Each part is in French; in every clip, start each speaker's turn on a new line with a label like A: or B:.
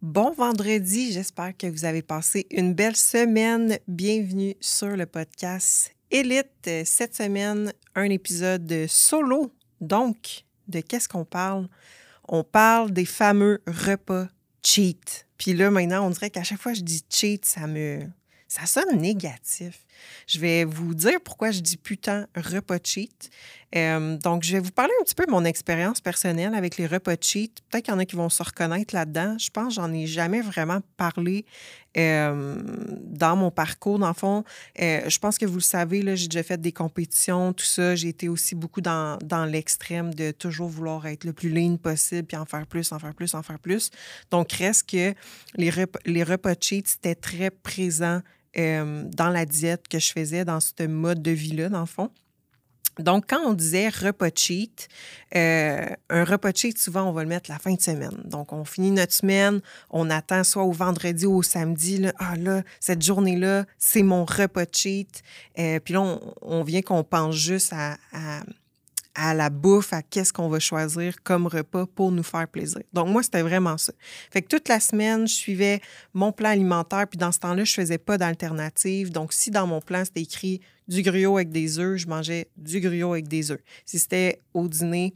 A: Bon vendredi, j'espère que vous avez passé une belle semaine. Bienvenue sur le podcast Élite. Cette semaine, un épisode solo. Donc, de qu'est-ce qu'on parle? On parle des fameux repas cheat. Puis là, maintenant, on dirait qu'à chaque fois que je dis cheat, ça me, ça sonne négatif. Je vais vous dire pourquoi je dis putain repas cheat. Euh, donc, je vais vous parler un petit peu de mon expérience personnelle avec les repas cheat. Peut-être qu'il y en a qui vont se reconnaître là-dedans. Je pense que j'en ai jamais vraiment parlé euh, dans mon parcours. Dans le fond, euh, je pense que vous le savez, j'ai déjà fait des compétitions, tout ça. J'ai été aussi beaucoup dans, dans l'extrême de toujours vouloir être le plus lean possible, puis en faire plus, en faire plus, en faire plus. Donc, reste que les repas, les repas cheat, c'était très présent euh, dans la diète que je faisais, dans ce mode de vie-là, dans le fond. Donc, quand on disait repas cheat, euh, un repas cheat, souvent, on va le mettre la fin de semaine. Donc, on finit notre semaine, on attend soit au vendredi ou au samedi. Là, ah là, cette journée-là, c'est mon repas cheat. Euh, puis là, on, vient qu'on pense juste à à la bouffe, à qu'est-ce qu'on va choisir comme repas pour nous faire plaisir. Donc, moi, c'était vraiment ça. Fait que toute la semaine, je suivais mon plan alimentaire, puis dans ce temps-là, je faisais pas d'alternative. Donc, si dans mon plan, c'était écrit du gruau avec des œufs, je mangeais du gruau avec des œufs. Si c'était au dîner,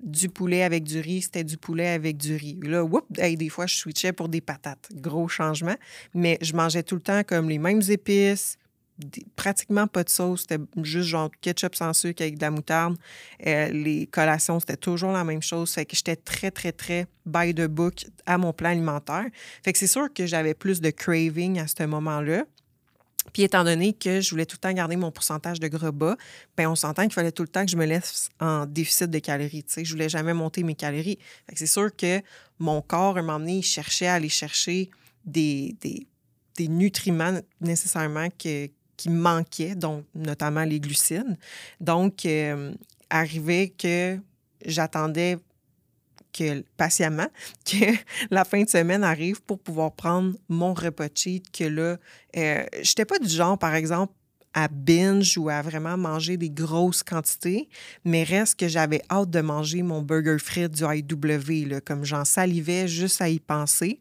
A: du poulet avec du riz, c'était du poulet avec du riz. Là, whoop, des fois, je switchais pour des patates. Gros changement. Mais je mangeais tout le temps comme les mêmes épices, pratiquement pas de sauce. C'était juste genre ketchup sans sucre avec de la moutarde. Euh, les collations, c'était toujours la même chose. Fait que j'étais très, très, très by the book à mon plan alimentaire. Fait que c'est sûr que j'avais plus de craving à ce moment-là. Puis étant donné que je voulais tout le temps garder mon pourcentage de gras bas, bien, on s'entend qu'il fallait tout le temps que je me laisse en déficit de calories. sais. Je voulais jamais monter mes calories. C'est sûr que mon corps, à un moment donné, il cherchait à aller chercher des, des, des nutriments nécessairement que, qui manquaient, donc notamment les glucides. Donc, euh, arrivé que j'attendais que, patiemment que la fin de semaine arrive pour pouvoir prendre mon repas cheat, que là, euh, j'étais pas du genre, par exemple, à binge ou à vraiment manger des grosses quantités, mais reste que j'avais hâte de manger mon burger frit du IW, là, comme j'en salivais juste à y penser.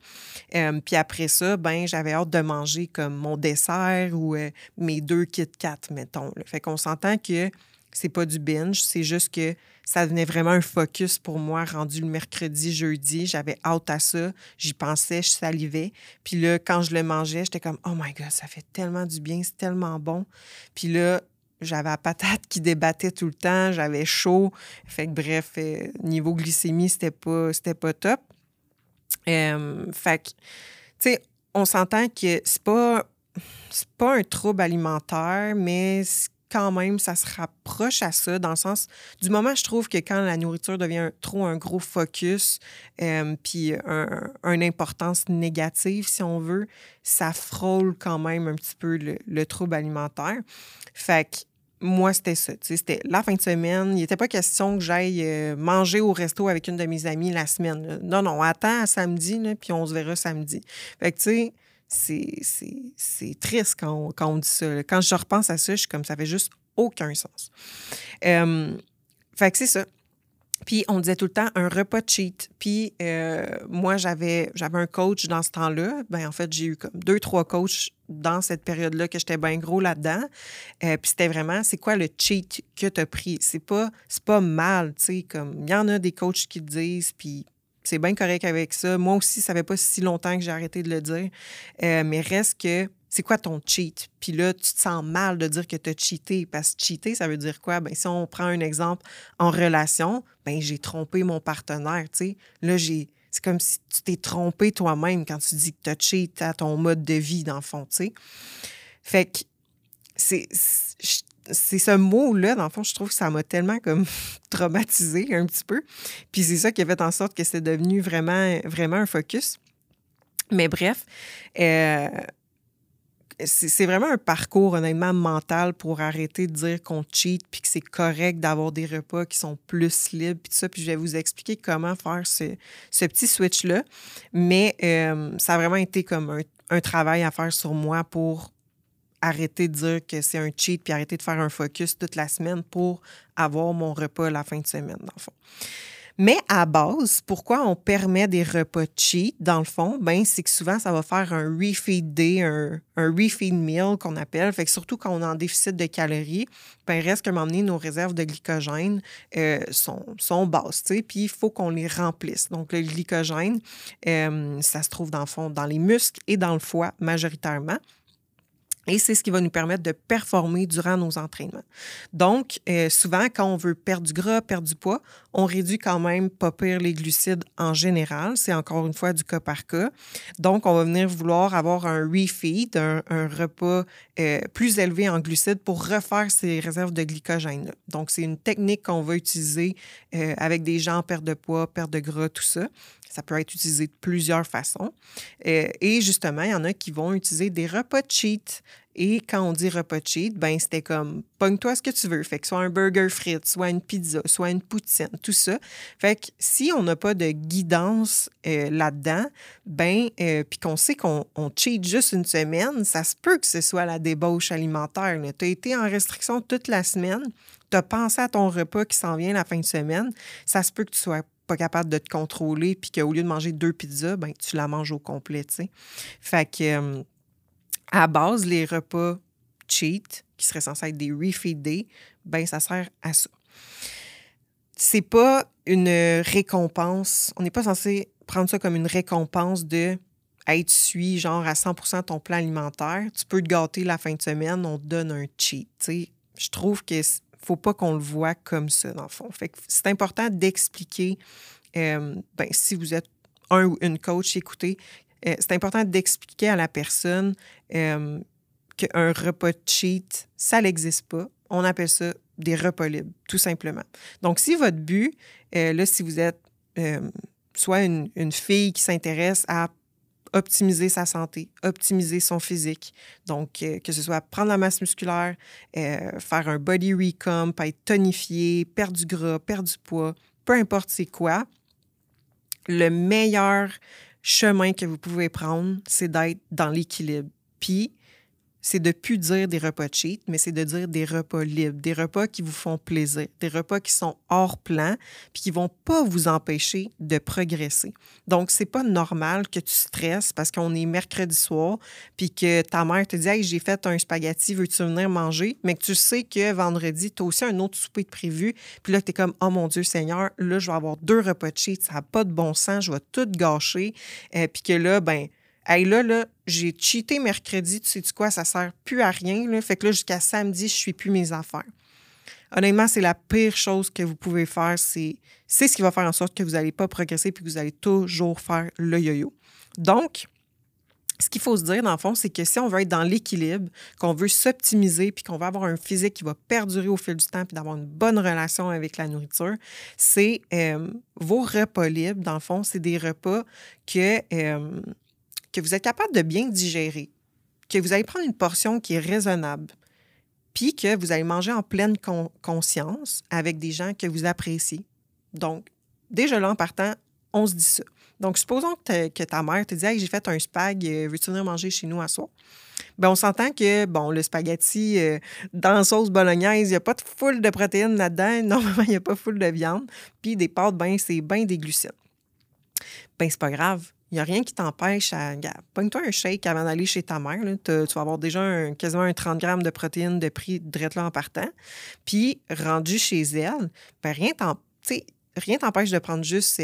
A: Euh, puis après ça, ben j'avais hâte de manger comme mon dessert ou euh, mes deux Kit Kat, mettons. Fait qu'on s'entend que c'est pas du binge, c'est juste que ça devenait vraiment un focus pour moi rendu le mercredi, jeudi. J'avais hâte à ça. J'y pensais, je salivais. Puis là, quand je le mangeais, j'étais comme, oh my God, ça fait tellement du bien, c'est tellement bon. Puis là, j'avais la patate qui débattait tout le temps, j'avais chaud. Fait que bref, euh, niveau glycémie, c'était pas, c'était pas top. Euh, fait que, tu sais, on s'entend que c'est pas, c'est pas un trouble alimentaire, mais quand même, ça se rapproche à ça, dans le sens, du moment, je trouve que quand la nourriture devient trop un gros focus, euh, puis un, une importance négative, si on veut, ça frôle quand même un petit peu le, trouble alimentaire. Fait que moi, c'était ça. C'était la fin de semaine. Il n'était pas question que j'aille euh, manger au resto avec une de mes amies la semaine. Non, non, attends samedi, puis on se verra samedi. Fait que, tu sais, c'est triste quand on, quand on, dit ça. Quand je repense à ça, je suis comme ça fait juste aucun sens. Fait que c'est ça. Puis on disait tout le temps un repas cheat. Puis euh, moi, j'avais, un coach dans ce temps-là. Ben, en fait, j'ai eu comme deux, trois coachs dans cette période-là que j'étais bien gros là-dedans. Euh, puis c'était vraiment, c'est quoi le cheat que tu as pris? C'est pas, pas mal, tu sais, il y en a des coachs qui le disent, puis c'est bien correct avec ça. Moi aussi, ça fait pas si longtemps que j'ai arrêté de le dire. Euh, mais reste que c'est quoi ton cheat? Puis là, tu te sens mal de dire que tu as cheaté. Parce que cheater, ça veut dire quoi? Ben, si on prend un exemple en relation, ben j'ai trompé mon partenaire. sais. Là, j'ai. C'est comme si tu t'es trompé toi-même quand tu dis que tu as cheat à ton mode de vie, dans le fond. Fait que c'est c'est ce mot-là, dans le fond, je trouve que ça m'a tellement comme traumatisé un petit peu. Puis c'est ça qui a fait en sorte que c'est devenu vraiment, un focus. Mais bref, euh, c'est vraiment un parcours honnêtement mental pour arrêter de dire qu'on cheat puis que c'est correct d'avoir des repas qui sont plus libres puis ça. Puis je vais vous expliquer comment faire ce, petit switch-là. Mais euh, ça a vraiment été comme un, travail à faire sur moi pour arrêter de dire que c'est un cheat puis arrêter de faire un focus toute la semaine pour avoir mon repas la fin de semaine, dans le fond. Mais à base, pourquoi on permet des repas cheat, dans le fond, ben, c'est que souvent, ça va faire un refeed day, un, refeed meal qu'on appelle. Fait que surtout quand on est en déficit de calories, ben, reste un moment donné, nos réserves de glycogène euh, sont, sont basses, puis il faut qu'on les remplisse. Donc, le glycogène, euh, ça se trouve dans le fond, dans les muscles et dans le foie majoritairement. Et c'est ce qui va nous permettre de performer durant nos entraînements. Donc, euh, souvent, quand on veut perdre du gras, perdre du poids, on réduit quand même pas pire les glucides en général. C'est encore une fois du cas par cas. Donc, on va venir vouloir avoir un refeed, un, repas euh, plus élevé en glucides pour refaire ces réserves de glycogène. -là. Donc, c'est une technique qu'on va utiliser euh, avec des gens en perte de poids, perte de gras, tout ça. Ça peut être utilisé de plusieurs façons. Euh, et justement, il y en a qui vont utiliser des repas cheat. Et quand on dit repas cheat, ben c'était comme pogne-toi ce que tu veux. Fait que soit un burger frites, soit une pizza, soit une poutine, tout ça. Fait que si on n'a pas de guidance euh, là-dedans, ben euh, puis qu'on sait qu'on cheat juste une semaine, ça se peut que ce soit la débauche alimentaire. Tu as été en restriction toute la semaine, tu as pensé à ton repas qui s'en vient la fin de semaine, ça se peut que tu sois pas capable de te contrôler, puis qu'au lieu de manger deux pizzas, ben, tu la manges au complet, tu. Fait que, euh, à base, les repas cheat, qui seraient censés être des refeed ben, ça sert à ça. C'est pas une récompense. On n'est pas censé prendre ça comme une récompense de être suit genre à 100% ton plan alimentaire. Tu peux te gâter la fin de semaine, on te donne un cheat. Je trouve que faut pas qu'on le voit comme ça, dans le fond. C'est important d'expliquer, euh, ben, si vous êtes un ou une coach, écoutez, euh, c'est important d'expliquer à la personne euh, qu'un repas cheat, ça n'existe pas. On appelle ça des repas libres, tout simplement. Donc, si votre but, là, si vous êtes soit une fille qui s'intéresse à optimiser sa santé, optimiser son physique. Donc, euh, que ce soit prendre la masse musculaire, euh, faire un body recomp, être tonifié, perdre du gras, perdre du poids, peu importe c'est quoi, le meilleur chemin que vous pouvez prendre, c'est d'être dans l'équilibre. Puis, c'est de plus dire des repas cheat, mais c'est de dire des repas libres, des repas qui vous font plaisir, des repas qui sont hors plan, puis qui vont pas vous empêcher de progresser. Donc, c'est pas normal que tu stresses parce qu'on est mercredi soir, puis que ta mère te dit Hey, j'ai fait un spaghetti, veux-tu venir manger? Mais que tu sais que vendredi, tu as aussi un autre souper de prévu, puis là, tu es comme Oh mon Dieu Seigneur, là, je vais avoir deux repas cheat, ça n'a pas de bon sens, je vais tout gâcher, euh, puis que là, ben, Hey, là, là, j'ai cheaté mercredi, tu sais-tu quoi, ça sert plus à rien. Là. Fait que là, jusqu'à samedi, je suis plus mes affaires. Honnêtement, c'est la pire chose que vous pouvez faire. C'est, ce qui va faire en sorte que vous n'allez pas progresser puis que vous allez toujours faire le yo-yo. Donc, ce qu'il faut se dire, dans le fond, c'est que si on veut être dans l'équilibre, qu'on veut s'optimiser, puis qu'on veut avoir un physique qui va perdurer au fil du temps, puis d'avoir une bonne relation avec la nourriture, c'est euh, vos repas libres, dans le fond, c'est des repas que euh, que vous êtes capable de bien digérer, que vous allez prendre une portion qui est raisonnable, puis que vous allez manger en pleine conscience avec des gens que vous appréciez. Donc, déjà là, en partant, on se dit ça. Donc, supposons que, ta mère te dit Hey, j'ai fait un spag, euh, veux-tu venir manger chez nous à soir? Bien, on s'entend que, bon, le spaghetti euh, dans sauce bolognaise, il n'y a pas de foule de protéines là-dedans. Normalement, il n'y a pas foule de viande. Puis des pâtes, ben, c'est bien des glucides. Ben, c'est pas grave. Il n'y a rien qui t'empêche à. Pogne-toi un shake avant d'aller chez ta mère. tu vas avoir déjà quasiment un 30 grammes de protéines de prix de là en partant. Puis, rendu chez elle, ben rien t'empêche de prendre juste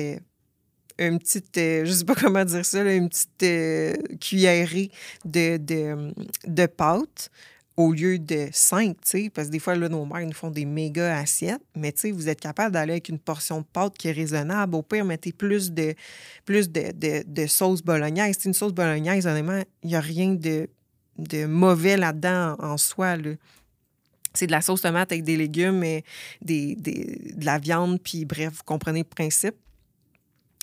A: une petite, euh, je sais pas comment dire ça, une petite euh, cuillerée de, de, de pâte au lieu de cinq, parce que des fois, là, nos mères nous font des méga assiettes, mais vous êtes capable d'aller avec une portion de pâte qui est raisonnable. Au pire, mettez plus de, plus de, de, sauce bolognaise. C'est une sauce bolognaise, honnêtement, il n'y a rien de, de mauvais là-dedans en soi, C'est de la sauce tomate avec des légumes, et des, des, de la viande, puis bref, vous comprenez le principe.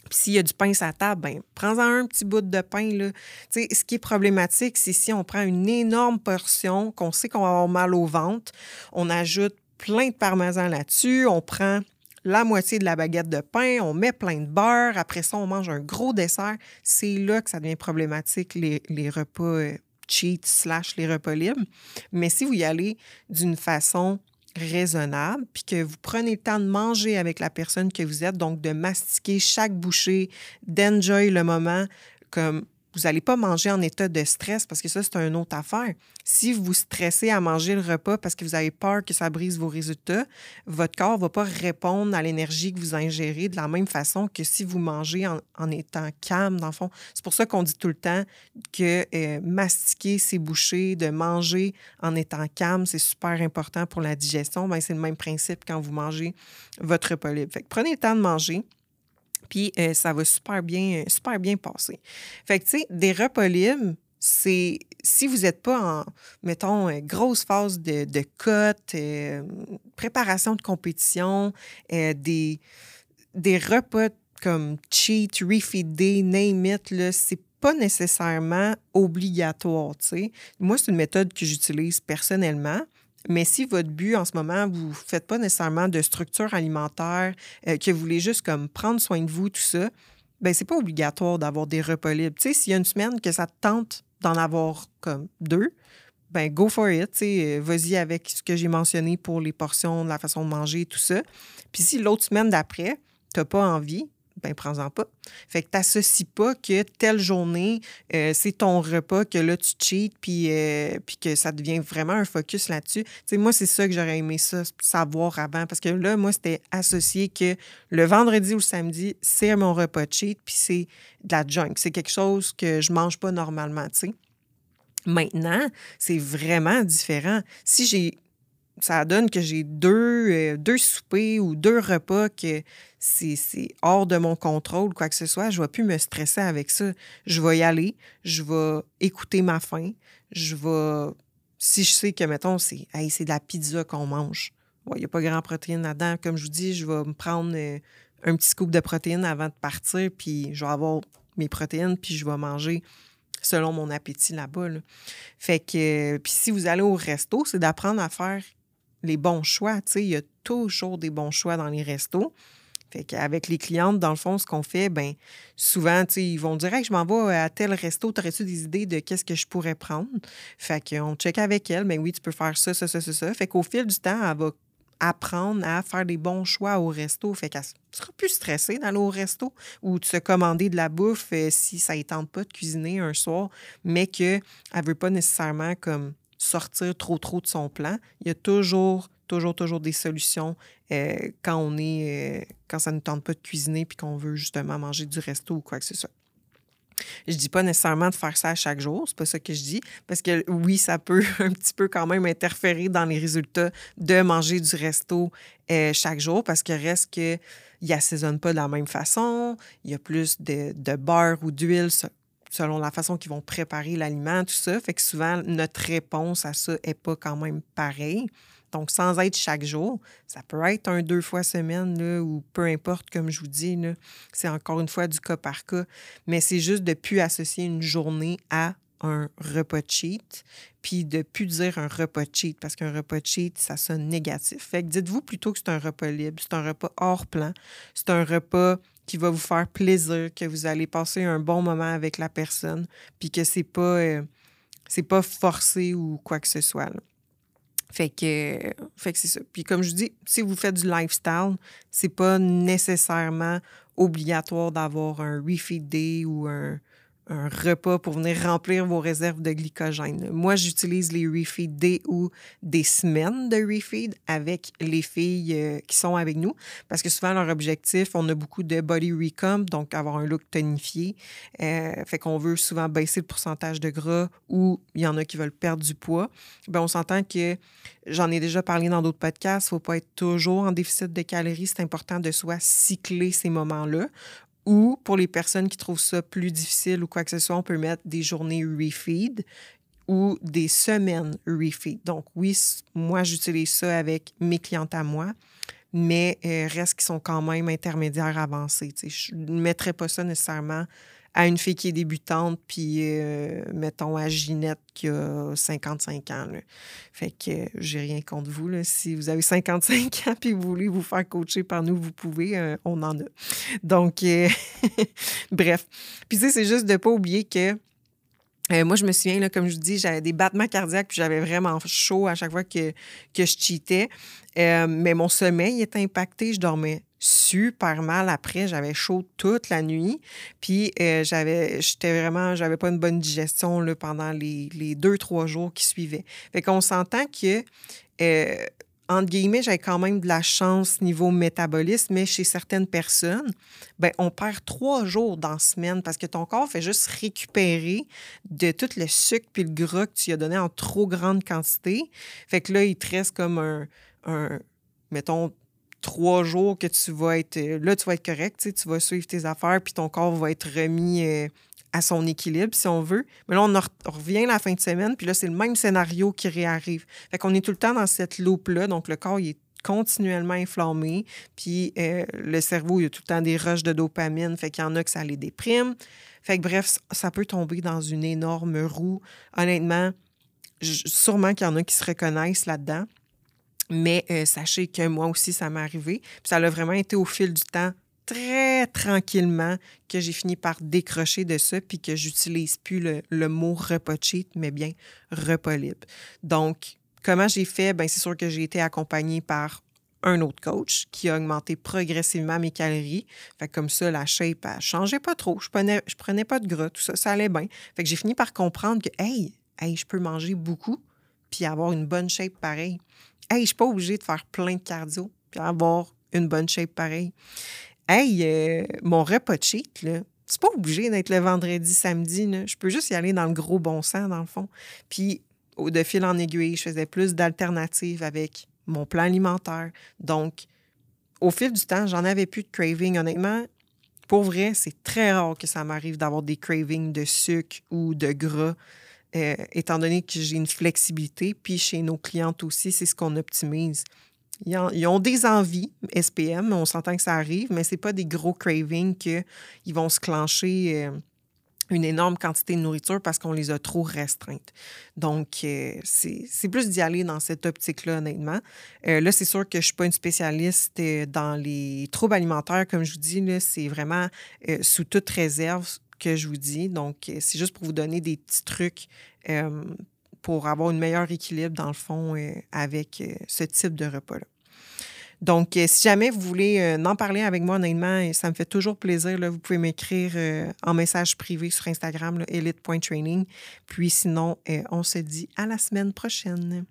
A: Puis s'il y a du pain sur la table, ben, prends-en un petit bout de pain. Là. ce qui est problématique, c'est si on prend une énorme portion, qu'on sait qu'on va avoir mal au ventre, on ajoute plein de parmesan là-dessus, on prend la moitié de la baguette de pain, on met plein de beurre, après ça, on mange un gros dessert. C'est là que ça devient problématique, les, les repas euh, cheat slash les repas libres. Mais si vous y allez d'une façon raisonnable, puis que vous prenez le temps de manger avec la personne que vous êtes, donc de mastiquer chaque bouchée, d'enjoy le moment, comme vous n'allez pas manger en état de stress parce que ça, c'est une autre affaire. Si vous stressez à manger le repas parce que vous avez peur que ça brise vos résultats, votre corps ne va pas répondre à l'énergie que vous ingérez de la même façon que si vous mangez en, étant calme, dans le fond. C'est pour ça qu'on dit tout le temps que euh, mastiquer ses bouchées, de manger en étant calme, c'est super important pour la digestion. Ben, c'est le même principe quand vous mangez votre repas libre. Fait prenez le temps de manger. Puis euh, ça va super bien, super bien passer. Fait que, tu sais, des repas libres, c'est si vous n'êtes pas en, mettons, euh, grosse phase de, de cote, euh, préparation de compétition, des, des repas comme cheat, refeed day, name it, c'est pas nécessairement obligatoire, tu sais. Moi, c'est une méthode que j'utilise personnellement. Mais si votre but en ce moment, vous ne faites pas nécessairement de structure alimentaire, euh, que vous voulez juste comme prendre soin de vous, tout ça, ben c'est pas obligatoire d'avoir des repas libres. S'il y a une semaine que ça te tente d'en avoir comme deux, ben go for it. Euh, vas-y avec ce que j'ai mentionné pour les portions, la façon de manger, tout ça. Puis si l'autre semaine d'après, tu n'as pas envie, ben prends-en pas. Fait que t'associes pas que telle journée, euh, c'est ton repas, que là, tu cheats, puis, euh, puis que ça devient vraiment un focus là-dessus. Tu moi, c'est ça que j'aurais aimé savoir avant, parce que là, moi, c'était associé que le vendredi ou le samedi, c'est mon repas cheat, puis c'est de la junk. C'est quelque chose que je mange pas normalement, tu sais. Maintenant, c'est vraiment différent. Si j'ai ça donne que j'ai deux, euh, deux soupers ou deux repas que c'est hors de mon contrôle, quoi que ce soit. Je ne vais plus me stresser avec ça. Je vais y aller, je vais écouter ma faim, je vais. Si je sais que, mettons, c'est c'est de la pizza qu'on mange, il n'y a pas grand protéine là-dedans. Comme je vous dis, je vais me prendre euh, un petit scoop de protéines avant de partir, puis je vais avoir mes protéines, puis je vais manger selon mon appétit là-bas. Fait que, puis si vous allez au resto, c'est d'apprendre à faire les bons choix. Tu il y a toujours des bons choix dans les restos. Fait qu'avec les clientes, dans le fond, ce qu'on fait, ben souvent, tu sais, ils vont dire je m'en vais à tel resto, t'aurais-tu des idées de qu'est-ce que je pourrais prendre? Fait qu'on check avec elle, ben oui, tu peux faire ça, ça, ça, ça, ça. Fait qu'au fil du temps, elle va apprendre à faire des bons choix au resto. Fait qu'elle sera plus stressée d'aller au resto ou de se commander de la bouffe euh, si ça ne tente pas de cuisiner un soir, mais qu'elle ne veut pas nécessairement comme sortir trop trop de son plan. Il y a toujours, toujours, toujours des solutions euh, quand on est euh, quand ça ne tente pas de cuisiner puis qu'on veut justement manger du resto ou quoi que ce soit. Je dis pas nécessairement de faire ça à chaque jour, c'est pas ça que je dis, parce que oui, ça peut un petit peu quand même interférer dans les résultats de manger du resto euh, chaque jour, parce que reste que il pas de la même façon, il y a plus de, de beurre ou d'huile selon la façon qu'ils vont préparer l'aliment, tout ça. Fait que souvent, notre réponse à ça n'est pas quand même pareille. Donc, sans être chaque jour, ça peut être un deux fois semaine là, ou peu importe, comme je vous dis. C'est encore une fois du cas par cas. Mais c'est juste de plus associer une journée à un repas cheat, puis de plus dire un repas cheat, parce qu'un repas cheat, ça sonne négatif. Fait que dites-vous plutôt que c'est un repas libre, c'est un repas hors plan, c'est un repas qui va vous faire plaisir, que vous allez passer un bon moment avec la personne, puis que c'est pas, euh, c'est pas forcé ou quoi que ce soit. Fait que, fait que c'est ça. Puis comme je dis, si vous faites du lifestyle, c'est pas nécessairement obligatoire d'avoir un refeed day ou un, un repas pour venir remplir vos réserves de glycogène. Moi, j'utilise les refeed day ou des semaines de refeed avec les filles euh, qui sont avec nous parce que souvent, leur objectif, on a beaucoup de body recomp, donc avoir un look tonifié. Euh, fait qu'on veut souvent baisser le pourcentage de gras ou il y en a qui veulent perdre du poids. Bien, on s'entend que j'en ai déjà parlé dans d'autres podcasts, il ne faut pas être toujours en déficit de calories. C'est important de soit cycler ces moments-là ou pour les personnes qui trouvent ça plus difficile ou quoi que ce soit, on peut mettre des journées refeed ou des semaines refeed. Donc oui, moi j'utilise ça avec mes clientes à moi, mais euh, reste qui sont quand même intermédiaires avancés. Je ne mettrais pas ça nécessairement à une fille qui est débutante, puis euh, mettons à Ginette qui a 55 ans. Fait que euh, j'ai rien contre vous. Si vous avez 55 ans puis vous voulez vous faire coacher par nous, vous pouvez, euh, on en a. Donc, bref. Puis tu sais, c'est juste de ne pas oublier que moi, je me souviens, là, comme je vous dis, j'avais des battements cardiaques, puis j'avais vraiment chaud à chaque fois que, que je cheatais. mais mon sommeil était impacté, je dormais super mal après. J'avais chaud toute la nuit. Puis euh, j'avais, j'étais vraiment, j'avais pas une bonne digestion là, pendant les, deux, trois jours qui suivaient. Fait qu'on s'entend que, euh, entre guillemets, j'avais quand même de la chance niveau métabolisme, mais chez certaines personnes, ben, on perd trois jours dans la semaine parce que ton corps fait juste récupérer de tout le sucre puis le gras que tu as donné en trop grande quantité. Fait que là, il te reste comme un, un mettons, trois jours que tu vas être. Euh, là, tu vas être correct, tu vas suivre tes affaires, puis ton corps va être remis euh, à son équilibre, si on veut. Mais là, on, revient la fin de semaine, puis là, c'est le même scénario qui réarrive. Fait qu'on est tout le temps dans cette loupe-là. Donc, le corps, il est continuellement inflammé. Puis euh, le cerveau, il y a tout le temps des rushs de dopamine. Fait qu'il y en a que ça les déprime. Fait que bref, ça peut tomber dans une énorme roue. Honnêtement, sûrement qu'il y en a qui se reconnaissent là-dedans. Mais euh, sachez que moi aussi, ça m'est arrivé. Ça a vraiment été au fil du temps, très tranquillement, que j'ai fini par décrocher de ça, puis que j'utilise plus le, mot repas mais bien repas. Donc, comment j'ai fait? Bien, c'est sûr que j'ai été accompagnée par un autre coach qui a augmenté progressivement mes calories. Fait comme ça, la shape, elle changeait pas trop. Je prenais, prenais pas de gras, tout ça, ça allait bien. Fait que j'ai fini par comprendre que, hey, hey, je peux manger beaucoup puis avoir une bonne shape pareille. Hey, je suis pas obligée de faire plein de cardio puis avoir une bonne shape pareille. Hey, euh, mon repas cheat, c'est pas obligé d'être le vendredi, samedi. Je peux juste y aller dans le gros bon sens, dans le fond. Puis, de fil en aiguille, je faisais plus d'alternatives avec mon plan alimentaire. Donc, au fil du temps, j'en avais plus de craving. Honnêtement, pour vrai, c'est très rare que ça m'arrive d'avoir des cravings de sucre ou de gras. Euh, étant donné que j'ai une flexibilité, puis chez nos clientes aussi, c'est ce qu'on optimise. Ils, ont des envies SPM, on s'entend que ça arrive, mais ce n'est pas des gros cravings qu'ils vont se clencher euh, une énorme quantité de nourriture parce qu'on les a trop restreintes. Donc, euh, c'est plus d'y aller dans cette optique-là, honnêtement. là, c'est sûr que je ne suis pas une spécialiste dans les troubles alimentaires. Comme je vous dis, c'est vraiment sous toute réserve que je vous dis. Donc, euh, c'est juste pour vous donner des petits trucs euh, pour avoir un meilleur équilibre, dans le fond, euh, avec ce type de repas-là. Donc, si jamais vous voulez en parler avec moi, honnêtement, ça me fait toujours plaisir. Vous pouvez m'écrire en message privé sur Instagram, elite.training. Puis sinon, on se dit à la semaine prochaine.